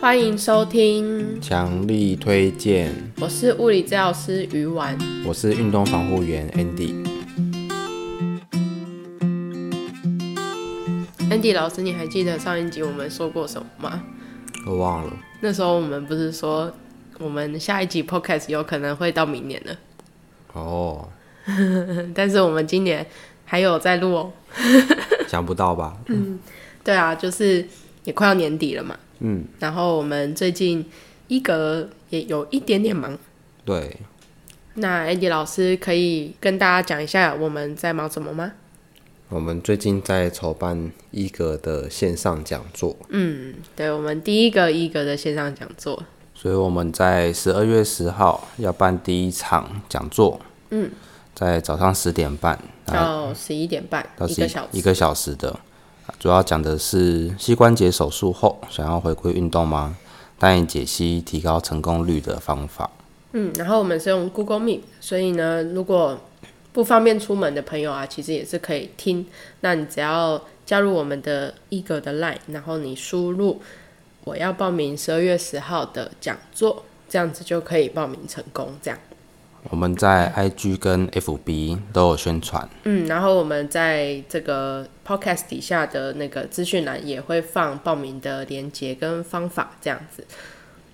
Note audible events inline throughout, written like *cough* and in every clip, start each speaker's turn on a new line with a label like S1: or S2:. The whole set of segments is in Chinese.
S1: 欢迎收听，
S2: 强力推荐。
S1: 我是物理治疗师鱼丸，
S2: 我是运动防护员 Andy。
S1: Andy 老师，你还记得上一集我们说过什么吗？
S2: 我忘了。
S1: 那时候我们不是说，我们下一集 Podcast 有可能会到明年了。
S2: 哦。*laughs*
S1: 但是我们今年还有在录哦。
S2: 想不到吧？*laughs*
S1: 嗯，对啊，就是也快要年底了嘛。嗯，然后我们最近一格也有一点点忙。
S2: 对。
S1: 那 Andy 老师可以跟大家讲一下我们在忙什么吗？
S2: 我们最近在筹办一格的线上讲座。
S1: 嗯，对，我们第一个一格的线上讲座。
S2: 所以我们在十二月十号要办第一场讲座。嗯，在早上十点半
S1: 到十一点半，到一个小时，
S2: 一个小时的。主要讲的是膝关节手术后想要回归运动吗？带你解析提高成功率的方法。
S1: 嗯，然后我们是用 Google Meet，所以呢，如果不方便出门的朋友啊，其实也是可以听。那你只要加入我们的一格的 Line，然后你输入我要报名十二月十号的讲座，这样子就可以报名成功。这样。
S2: 我们在 IG 跟 FB 都有宣传，
S1: 嗯，然后我们在这个 Podcast 底下的那个资讯栏也会放报名的链接跟方法，这样子。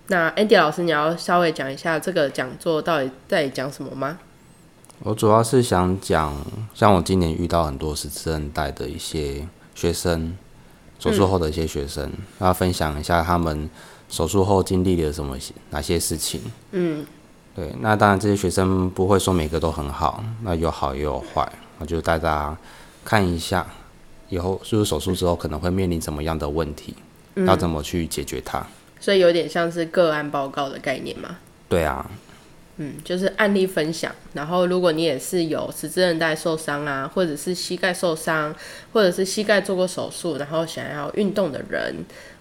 S1: 那 Andy 老师，你要稍微讲一下这个讲座到底在讲什么吗？
S2: 我主要是想讲，像我今年遇到很多十字韧带的一些学生，手术后的一些学生，要、嗯、分享一下他们手术后经历了什么哪些事情，嗯。对，那当然这些学生不会说每个都很好，那有好也有坏，那就带大家看一下，以后是不是手术之后可能会面临怎么样的问题，嗯、要怎么去解决它。
S1: 所以有点像是个案报告的概念嘛？
S2: 对啊，
S1: 嗯，就是案例分享。然后如果你也是有十字韧带受伤啊，或者是膝盖受伤，或者是膝盖做过手术，然后想要运动的人，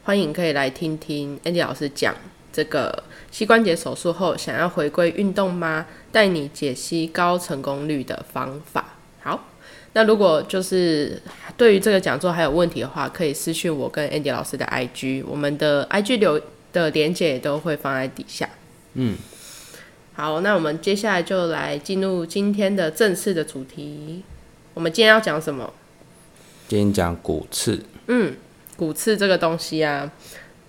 S1: 欢迎可以来听听 Andy 老师讲。这个膝关节手术后想要回归运动吗？带你解析高成功率的方法。好，那如果就是对于这个讲座还有问题的话，可以私讯我跟 Andy 老师的 IG，我们的 IG 留的连接也都会放在底下。嗯，好，那我们接下来就来进入今天的正式的主题。我们今天要讲什么？
S2: 今天讲骨刺。
S1: 嗯，骨刺这个东西啊。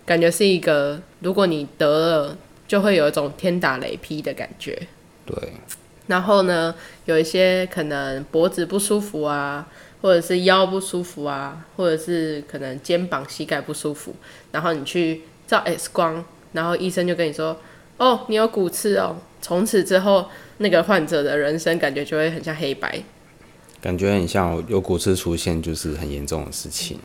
S1: 感觉是一个，如果你得了，就会有一种天打雷劈的感觉。
S2: 对。
S1: 然后呢，有一些可能脖子不舒服啊，或者是腰不舒服啊，或者是可能肩膀、膝盖不舒服，然后你去照 X 光，然后医生就跟你说：“哦，你有骨刺哦。”从此之后，那个患者的人生感觉就会很像黑白。
S2: 感觉很像有骨刺出现，就是很严重的事情。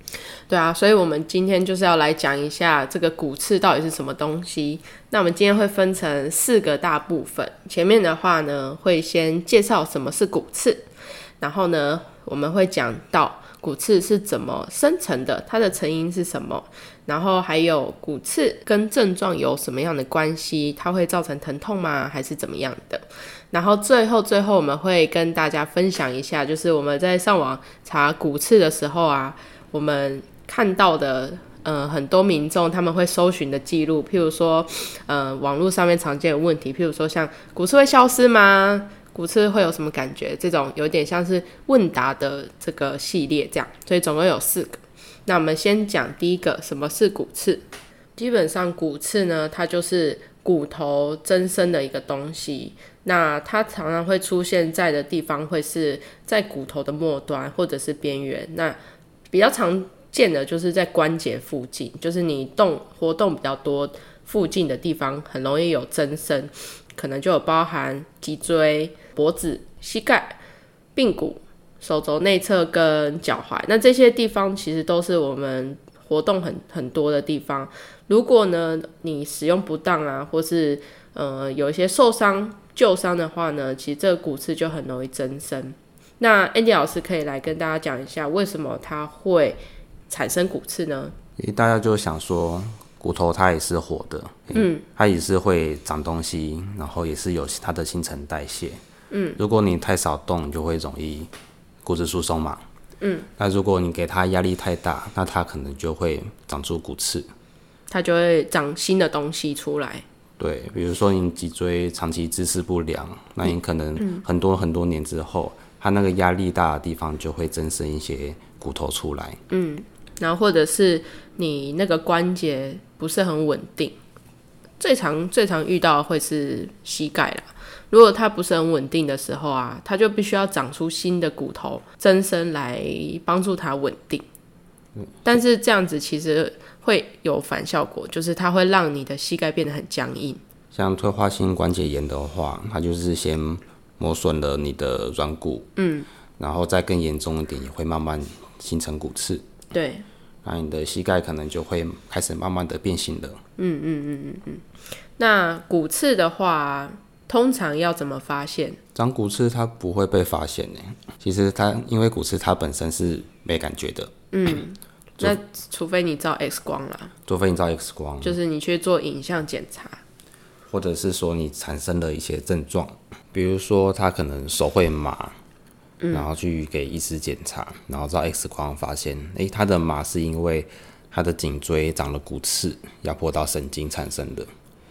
S1: 对啊，所以我们今天就是要来讲一下这个骨刺到底是什么东西。那我们今天会分成四个大部分。前面的话呢，会先介绍什么是骨刺，然后呢，我们会讲到骨刺是怎么生成的，它的成因是什么，然后还有骨刺跟症状有什么样的关系，它会造成疼痛吗？还是怎么样的？然后最后最后我们会跟大家分享一下，就是我们在上网查骨刺的时候啊，我们看到的呃很多民众他们会搜寻的记录，譬如说呃网络上面常见的问题，譬如说像骨刺会消失吗？骨刺会有什么感觉？这种有点像是问答的这个系列这样，所以总共有四个。那我们先讲第一个，什么是骨刺？基本上骨刺呢，它就是骨头增生的一个东西。那它常常会出现在的地方，会是在骨头的末端或者是边缘。那比较常见的就是在关节附近，就是你动活动比较多附近的地方，很容易有增生，可能就有包含脊椎、脖子、膝盖、髌骨、手肘内侧跟脚踝。那这些地方其实都是我们活动很很多的地方。如果呢你使用不当啊，或是呃有一些受伤。旧伤的话呢，其实这个骨刺就很容易增生。那 Andy 老师可以来跟大家讲一下，为什么它会产生骨刺呢？
S2: 大家就想说，骨头它也是活的，嗯，它也是会长东西，然后也是有它的新陈代谢，嗯。如果你太少动，你就会容易骨质疏松嘛，嗯。那如果你给它压力太大，那它可能就会长出骨刺。
S1: 它就会长新的东西出来。
S2: 对，比如说你脊椎长期姿势不良，那你可能很多很多年之后，它那个压力大的地方就会增生一些骨头出来。
S1: 嗯，然后或者是你那个关节不是很稳定，最常最常遇到会是膝盖啦。如果它不是很稳定的时候啊，它就必须要长出新的骨头增生来帮助它稳定。嗯，但是这样子其实会有反效果，就是它会让你的膝盖变得很僵硬。
S2: 像退化性关节炎的话，它就是先磨损了你的软骨，嗯，然后再更严重一点，也会慢慢形成骨刺。
S1: 对，
S2: 那你的膝盖可能就会开始慢慢的变形了。
S1: 嗯嗯嗯嗯嗯。那骨刺的话，通常要怎么发现？
S2: 长骨刺它不会被发现呢。其实它因为骨刺它本身是没感觉的。
S1: 嗯，那除非你照 X 光啦。
S2: 除非你照 X 光，
S1: 就是你去做影像检查，
S2: 或者是说你产生了一些症状，比如说他可能手会麻，嗯，然后去给医师检查，然后照 X 光发现，哎，他的麻是因为他的颈椎长了骨刺，压迫到神经产生的。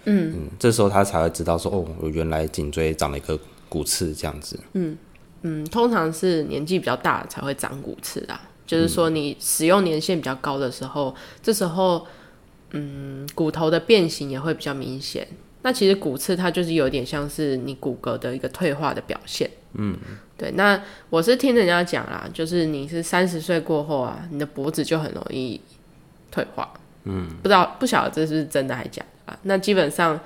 S2: 嗯嗯，这时候他才会知道说，哦，我原来颈椎长了一个骨刺这样子。
S1: 嗯嗯，通常是年纪比较大才会长骨刺啊，就是说你使用年限比较高的时候，这时候嗯骨头的变形也会比较明显。那其实骨刺它就是有点像是你骨骼的一个退化的表现。嗯，对。那我是听人家讲啦，就是你是三十岁过后啊，你的脖子就很容易退化。嗯，不知道不晓得这是真的还假的啊。那基本上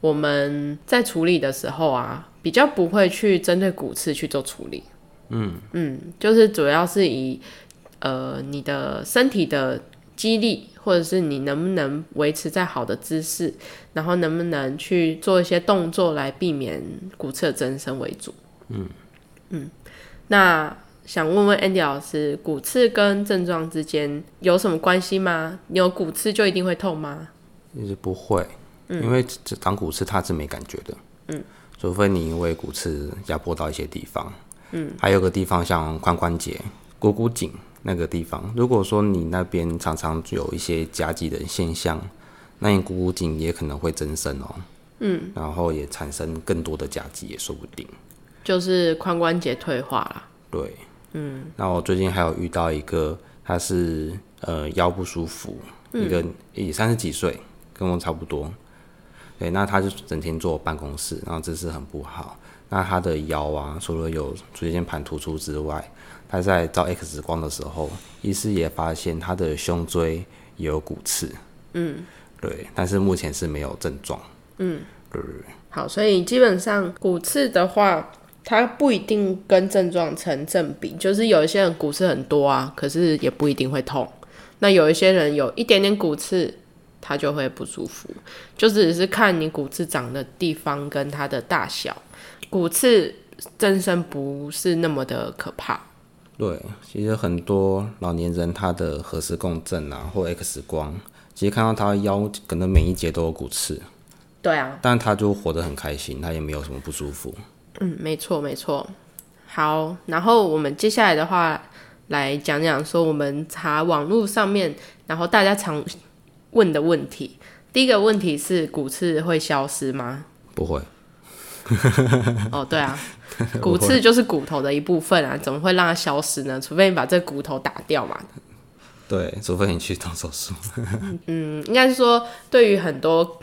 S1: 我们在处理的时候啊，比较不会去针对骨刺去做处理。嗯嗯，就是主要是以呃你的身体的肌力，或者是你能不能维持在好的姿势，然后能不能去做一些动作来避免骨刺增生为主。嗯嗯，那想问问 Andy 老师，骨刺跟症状之间有什么关系吗？你有骨刺就一定会痛吗？
S2: 其实不会，嗯、因为长骨刺它是没感觉的，嗯，除非你因为骨刺压迫到一些地方，嗯，还有个地方像髋关节、股骨颈那个地方，如果说你那边常常有一些夹挤的现象，那你股骨颈也可能会增生哦，嗯，然后也产生更多的夹挤也说不定，
S1: 就是髋关节退化了，
S2: 对，嗯，那我最近还有遇到一个，他是呃腰不舒服，嗯、一个也三十几岁。跟我差不多，对，那他就整天坐办公室，然后姿势很不好。那他的腰啊，除了有椎间盘突出之外，他在照 X 光的时候，医师也发现他的胸椎也有骨刺。嗯，对，但是目前是没有症状。嗯，对。
S1: 好，所以基本上骨刺的话，它不一定跟症状成正比，就是有一些人骨刺很多啊，可是也不一定会痛。那有一些人有一点点骨刺。他就会不舒服，就只是看你骨刺长的地方跟它的大小，骨刺增生不是那么的可怕。
S2: 对，其实很多老年人他的核磁共振啊或 X 光，其实看到他腰可能每一节都有骨刺。
S1: 对啊，
S2: 但他就活得很开心，他也没有什么不舒服。
S1: 嗯，没错没错。好，然后我们接下来的话来讲讲说，我们查网络上面，然后大家常问的问题，第一个问题是骨刺会消失吗？
S2: 不会。
S1: 哦，对啊，*laughs* *laughs* 骨刺就是骨头的一部分啊，怎么会让它消失呢？除非你把这骨头打掉嘛。
S2: 对，除非你去动手术。*laughs*
S1: 嗯，应该是说，对于很多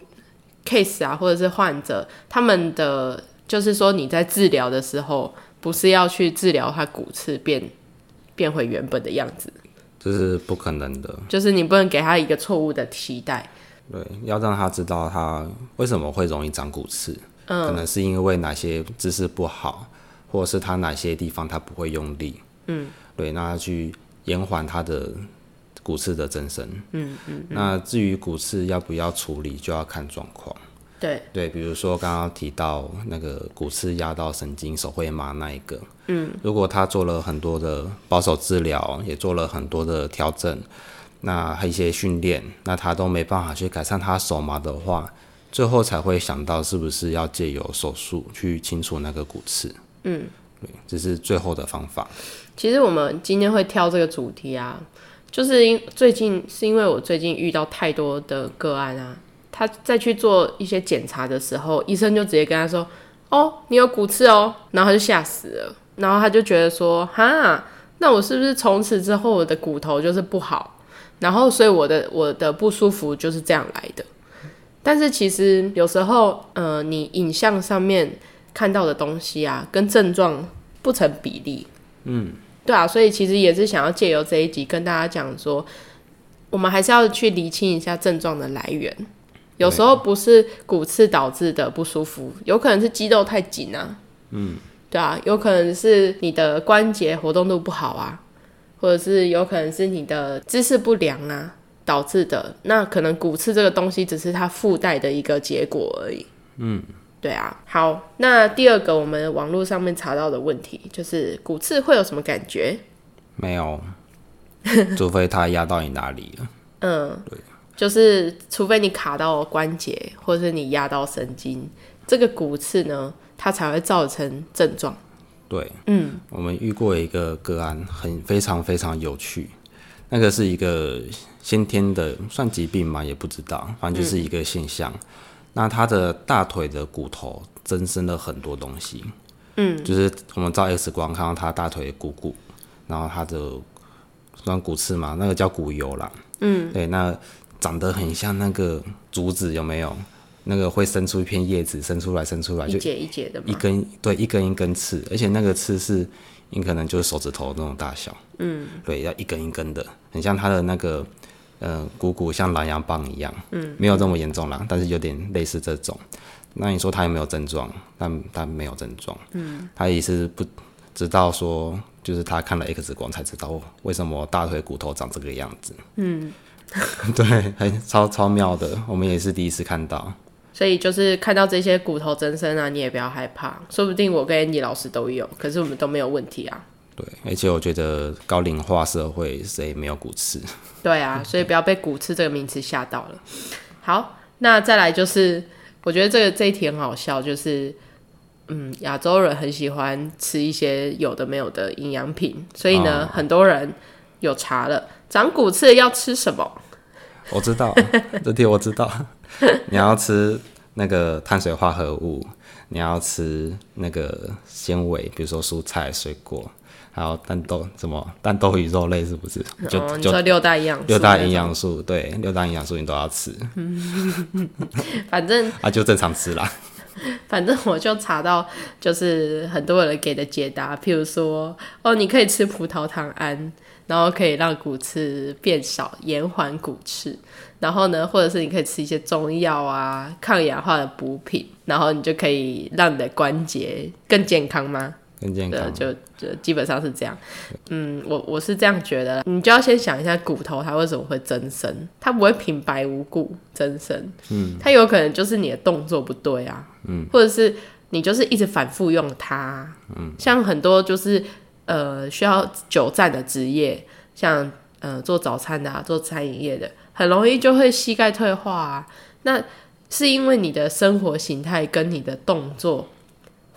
S1: case 啊，或者是患者，他们的就是说，你在治疗的时候，不是要去治疗他骨刺变变回原本的样子。
S2: 这是不可能的，
S1: 就是你不能给他一个错误的期待。
S2: 对，要让他知道他为什么会容易长骨刺，嗯，可能是因为哪些姿势不好，或者是他哪些地方他不会用力，嗯，对，那他去延缓他的骨刺的增生，嗯嗯，嗯，那至于骨刺要不要处理，就要看状况。
S1: 对。
S2: 对，比如说刚刚提到那个骨刺压到神经，手会麻那一个，嗯，如果他做了很多的保守治疗，也做了很多的调整，那还有一些训练，那他都没办法去改善他手麻的话，最后才会想到是不是要借由手术去清除那个骨刺，嗯，对，这是最后的方法。
S1: 其实我们今天会挑这个主题啊，就是因最近是因为我最近遇到太多的个案啊，他在去做一些检查的时候，医生就直接跟他说：“哦，你有骨刺哦。”然后他就吓死了，然后他就觉得说：“哈，那我是不是从此之后我的骨头就是不好？然后所以我的我的不舒服就是这样来的。”但是其实有时候，呃，你影像上面看到的东西啊，跟症状不成比例。嗯，对啊，所以其实也是想要借由这一集跟大家讲说，我们还是要去厘清一下症状的来源。有时候不是骨刺导致的不舒服，有可能是肌肉太紧啊。嗯，对啊，有可能是你的关节活动度不好啊，或者是有可能是你的姿势不良啊。导致的，那可能骨刺这个东西只是它附带的一个结果而已。嗯，对啊。好，那第二个我们网络上面查到的问题就是骨刺会有什么感觉？
S2: 没有，*laughs* 除非它压到你哪里了。
S1: 嗯，对，就是除非你卡到关节，或者是你压到神经，这个骨刺呢，它才会造成症状。
S2: 对，嗯，我们遇过一个个案，很非常非常有趣。那个是一个先天的，算疾病吗？也不知道，反正就是一个现象。嗯、那他的大腿的骨头增生了很多东西，嗯，就是我们照 X 光看到他大腿骨骨，然后他的算骨刺嘛，那个叫骨疣啦，嗯，对，那长得很像那个竹子，有没有？那个会生出一片叶子，生出来，生出来，就一节
S1: 一节的，
S2: 一根对，一根一根刺，而且那个刺是。你可能就是手指头那种大小，嗯，对，要一根一根的，很像他的那个，呃，股骨像狼牙棒一样，嗯，没有这么严重啦，但是有点类似这种。那你说他有没有症状？但他没有症状，嗯，他也是不知道说，就是他看了 X 光才知道为什么大腿骨头长这个样子，嗯，*laughs* 对，很超超妙的，我们也是第一次看到。
S1: 所以就是看到这些骨头增生啊，你也不要害怕，说不定我跟 Andy 老师都有，可是我们都没有问题啊。
S2: 对，而且我觉得高龄化社会谁没有骨刺？*laughs*
S1: 对啊，所以不要被骨刺这个名词吓到了。好，那再来就是，我觉得这个这一题很好笑，就是嗯，亚洲人很喜欢吃一些有的没有的营养品，所以呢，哦、很多人有查了，长骨刺要吃什么？*laughs*
S2: 我知道这题，我知道。你要吃那个碳水化合物，你要吃那个纤维，比如说蔬菜、水果，还有蛋豆什么蛋豆鱼肉类，是不是？就、
S1: 哦、就六大营养
S2: 六大营养素，对，六大营养素你都要吃。
S1: 嗯 *laughs* 反正
S2: 啊，就正常吃啦。*laughs*
S1: 反正我就查到，就是很多人给的解答，譬如说，哦，你可以吃葡萄糖胺。然后可以让骨刺变少，延缓骨刺。然后呢，或者是你可以吃一些中药啊，抗氧化的补品，然后你就可以让你的关节更健康吗？
S2: 更健康，
S1: 就就基本上是这样。嗯，我我是这样觉得。你就要先想一下，骨头它为什么会增生？它不会平白无故增生。嗯，它有可能就是你的动作不对啊。嗯，或者是你就是一直反复用它。嗯，像很多就是。呃，需要久站的职业，像呃做早餐的、啊、做餐饮业的，很容易就会膝盖退化啊。那是因为你的生活形态跟你的动作，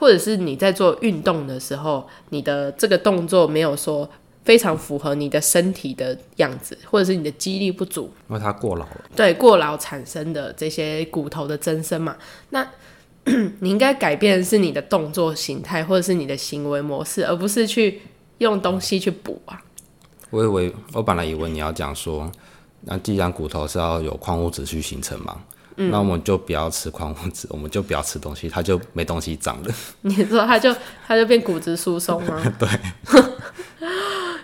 S1: 或者是你在做运动的时候，你的这个动作没有说非常符合你的身体的样子，或者是你的肌力不足，
S2: 因为它过劳了。
S1: 对，过劳产生的这些骨头的增生嘛，那。*clears throat* 你应该改变的是你的动作形态，或者是你的行为模式，而不是去用东西去补啊。
S2: 我以为，我本来以为你要讲说，那既然骨头是要有矿物质去形成嘛，嗯，那我们就不要吃矿物质，我们就不要吃东西，它就没东西长了。*laughs*
S1: 你说它就它就变骨质疏松吗？*laughs*
S2: 对。*laughs*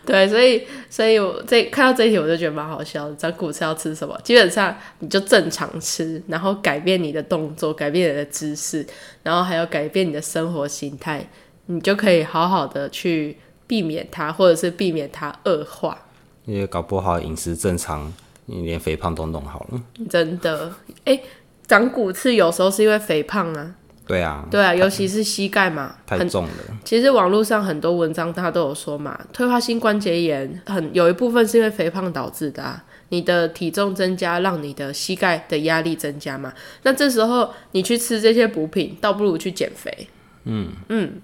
S1: 对，所以，所以我这看到这一题，我就觉得蛮好笑的。长骨刺要吃什么？基本上你就正常吃，然后改变你的动作，改变你的姿势，然后还有改变你的生活形态，你就可以好好的去避免它，或者是避免它恶化。
S2: 因为搞不好饮食正常，你连肥胖都弄好了。
S1: 真的，哎，长骨刺有时候是因为肥胖啊。
S2: 对啊，
S1: 对啊，尤其是膝盖嘛，
S2: 太重了。
S1: 其实网络上很多文章，他都有说嘛，退化性关节炎很有一部分是因为肥胖导致的啊。你的体重增加，让你的膝盖的压力增加嘛。那这时候你去吃这些补品，倒不如去减肥。嗯嗯，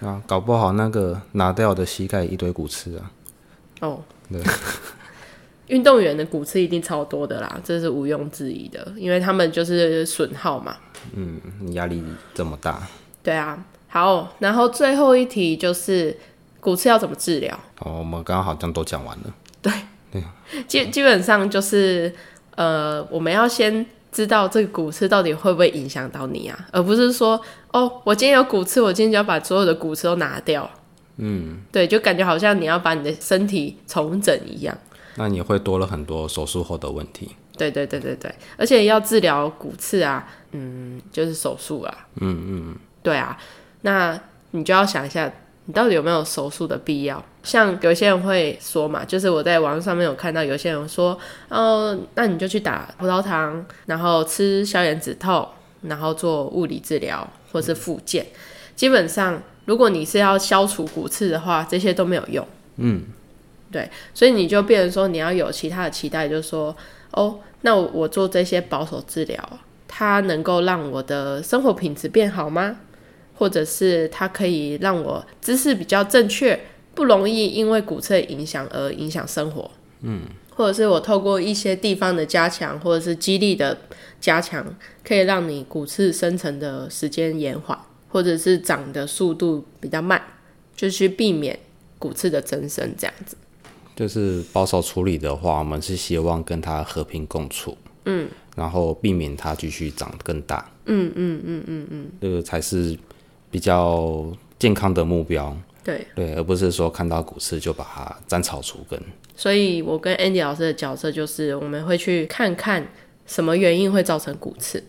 S2: 啊，搞不好那个拿掉的膝盖一堆骨刺啊。
S1: 哦，
S2: 对。*laughs*
S1: 运动员的骨刺一定超多的啦，这是毋庸置疑的，因为他们就是损耗嘛。
S2: 嗯，压力这么大。
S1: 对啊，好，然后最后一题就是骨刺要怎么治疗？
S2: 哦，我们刚刚好像都讲完了。
S1: 对，对，基基本上就是呃，我们要先知道这个骨刺到底会不会影响到你啊，而不是说哦，我今天有骨刺，我今天就要把所有的骨刺都拿掉。嗯，对，就感觉好像你要把你的身体重整一样。
S2: 那你会多了很多手术后的问题。
S1: 对对对对对，而且要治疗骨刺啊，嗯，就是手术啊。嗯嗯，对啊，那你就要想一下，你到底有没有手术的必要？像有些人会说嘛，就是我在网络上面有看到有些人说，哦，那你就去打葡萄糖，然后吃消炎止痛，然后做物理治疗或是复健。嗯。基本上，如果你是要消除骨刺的话，这些都没有用。嗯。对，所以你就变成说你要有其他的期待，就是说，哦，那我，我做这些保守治疗，它能够让我的生活品质变好吗？或者是它可以让我姿势比较正确，不容易因为骨刺的影响而影响生活？嗯，或者是我透过一些地方的加强，或者是肌力的加强，可以让你骨刺生成的时间延缓，或者是长的速度比较慢，就去避免骨刺的增生，这样子。
S2: 就是保守处理的话，我们是希望跟它和平共处，嗯，然后避免它继续长更大，嗯嗯嗯嗯嗯，这个才是比较健康的目标，
S1: 对
S2: 对，而不是说看到骨刺就把它斩草除根。
S1: 所以我跟 Andy 老师的角色就是，我们会去看看什么原因会造成骨刺，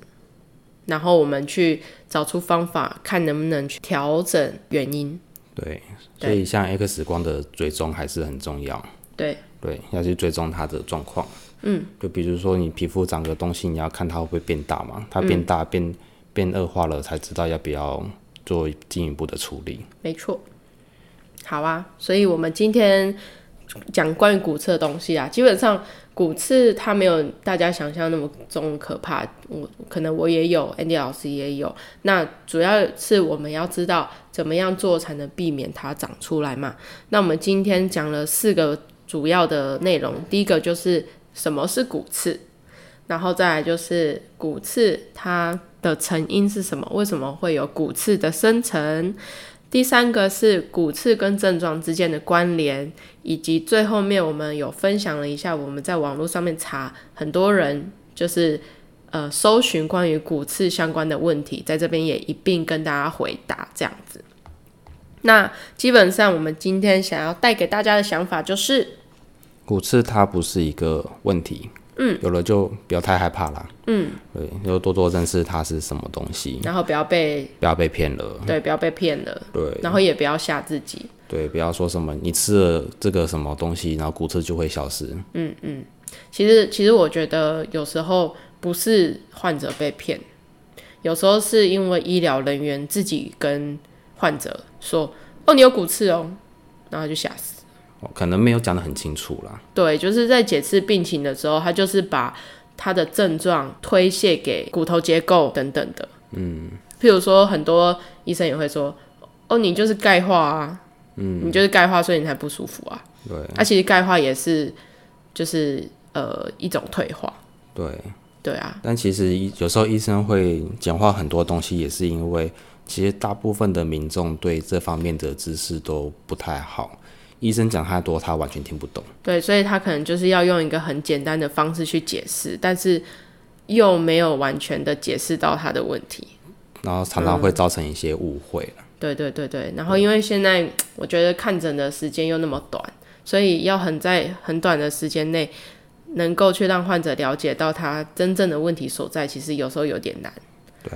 S1: 然后我们去找出方法，看能不能去调整原因。
S2: 对，所以像 X 光的追踪还是很重要。
S1: 对
S2: 对，要去追踪它的状况。嗯，就比如说你皮肤长个东西，你要看它会不会变大嘛？它变大、嗯、变变恶化了，才知道要不要做进一步的处理。
S1: 没错。好啊，所以我们今天讲关于骨刺的东西啊，基本上骨刺它没有大家想象那么重可怕。我可能我也有，Andy 老师也有。那主要是我们要知道怎么样做才能避免它长出来嘛。那我们今天讲了四个。主要的内容，第一个就是什么是骨刺，然后再来就是骨刺它的成因是什么，为什么会有骨刺的生成，第三个是骨刺跟症状之间的关联，以及最后面我们有分享了一下我们在网络上面查，很多人就是呃搜寻关于骨刺相关的问题，在这边也一并跟大家回答这样子。那基本上，我们今天想要带给大家的想法就是，
S2: 骨刺它不是一个问题，嗯，有了就不要太害怕啦，嗯，对，要多多认识它是什么东西，
S1: 然后不要被
S2: 不要被骗了，
S1: 对，不要被骗了，
S2: 对，
S1: 然后也不要吓自己，
S2: 对，不要说什么你吃了这个什么东西，然后骨刺就会消失，
S1: 嗯嗯，其实其实我觉得有时候不是患者被骗，有时候是因为医疗人员自己跟患者说：“哦，你有骨刺哦。”然后就吓死。
S2: 哦，可能没有讲得很清楚啦。
S1: 对，就是在解释病情的时候，他就是把他的症状推卸给骨头结构等等的。嗯，譬如说，很多医生也会说：“哦，你就是钙化啊，嗯，你就是钙化，所以你才不舒服啊。”对，那、啊、其实钙化也是就是呃一种退化。
S2: 对，
S1: 对啊。
S2: 但其实有时候医生会简化很多东西，也是因为。其实大部分的民众对这方面的知识都不太好，医生讲太多，他完全听不懂。
S1: 对，所以他可能就是要用一个很简单的方式去解释，但是又没有完全的解释到他的问题，
S2: 然后常常会造成一些误会了。
S1: 嗯。对对对对，然后因为现在我觉得看诊的时间又那么短，所以要很在很短的时间内能够去让患者了解到他真正的问题所在，其实有时候有点难。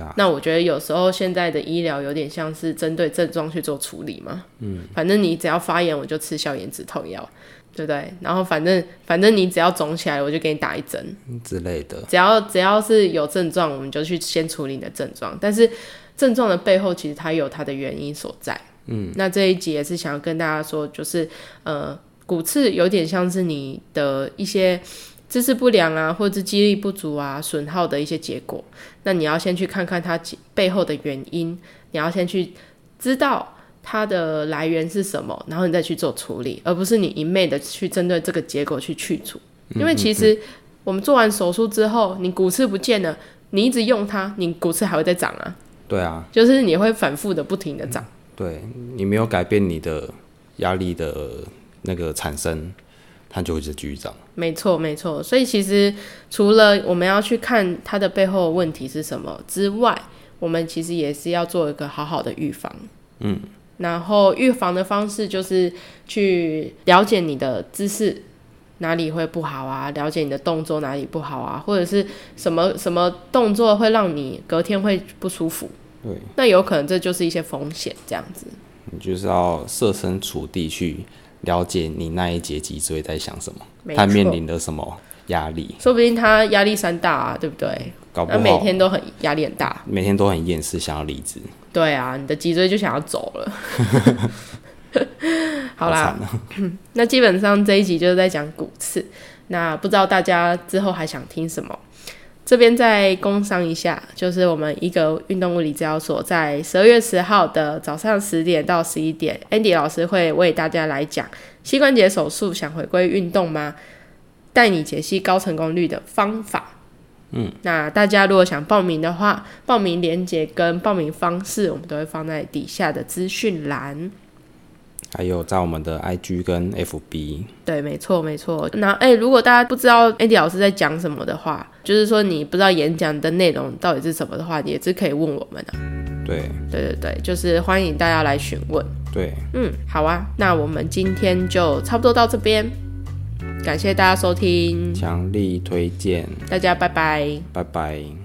S2: 啊、
S1: 那我觉得有时候现在的医疗有点像是针对症状去做处理嘛，嗯，反正你只要发炎，我就吃消炎止痛药，对不对？然后反正反正你只要肿起来，我就给你打一针
S2: 之类的。
S1: 只要只要是有症状，我们就去先处理你的症状。但是症状的背后其实它有它的原因所在，嗯。那这一集也是想要跟大家说，就是呃，骨刺有点像是你的一些。姿势不良啊，或者是肌力不足啊，损耗的一些结果。那你要先去看看它背后的原因，你要先去知道它的来源是什么，然后你再去做处理，而不是你一昧的去针对这个结果去去除。因为其实我们做完手术之后，你骨刺不见了，你一直用它，你骨刺还会再长啊。
S2: 对啊，
S1: 就是你会反复的不停的长。
S2: 对，你没有改变你的压力的那个产生，它就会一直继续长。
S1: 没错，没错。所以其实除了我们要去看它的背后的问题是什么之外，我们其实也是要做一个好好的预防。
S2: 嗯。
S1: 然后预防的方式就是去了解你的姿势哪里会不好啊，了解你的动作哪里不好啊，或者是什么什么动作会让你隔天会不舒服。
S2: 对。
S1: 那有可能这就是一些风险，这样子。
S2: 你就是要设身处地去了解你那一节脊椎在想什么，他面临的什么压力。
S1: 说不定他压力山大啊，对不对？
S2: 搞不好
S1: 每天都很压力很大，
S2: 每天都很厌世，想要离职。
S1: 对啊，你的脊椎就想要走了。*laughs* 好啦那基本上这一集就是在讲骨刺。那不知道大家之后还想听什么？这边再工商一下，就是我们一个运动物理治疗所在十二月十号的早上十点到十一点，Andy 老师会为大家来讲膝关节手术，想回归运动吗？带你解析高成功率的方法。
S2: 嗯，
S1: 那大家如果想报名的话，报名链接跟报名方式，我们都会放在底下的资讯栏，
S2: 还有在我们的 IG 跟 FB。
S1: 对，没错，没错。那哎、欸，如果大家不知道 Andy 老师在讲什么的话，就是说你不知道演讲的内容到底是什么的话，也是可以问我们的。
S2: 对，
S1: 对对对，就是欢迎大家来询问。
S2: 对，
S1: 嗯，好啊，那我们今天就差不多到这边。感谢大家收听，
S2: 强力推荐，
S1: 大家拜拜，
S2: 拜拜。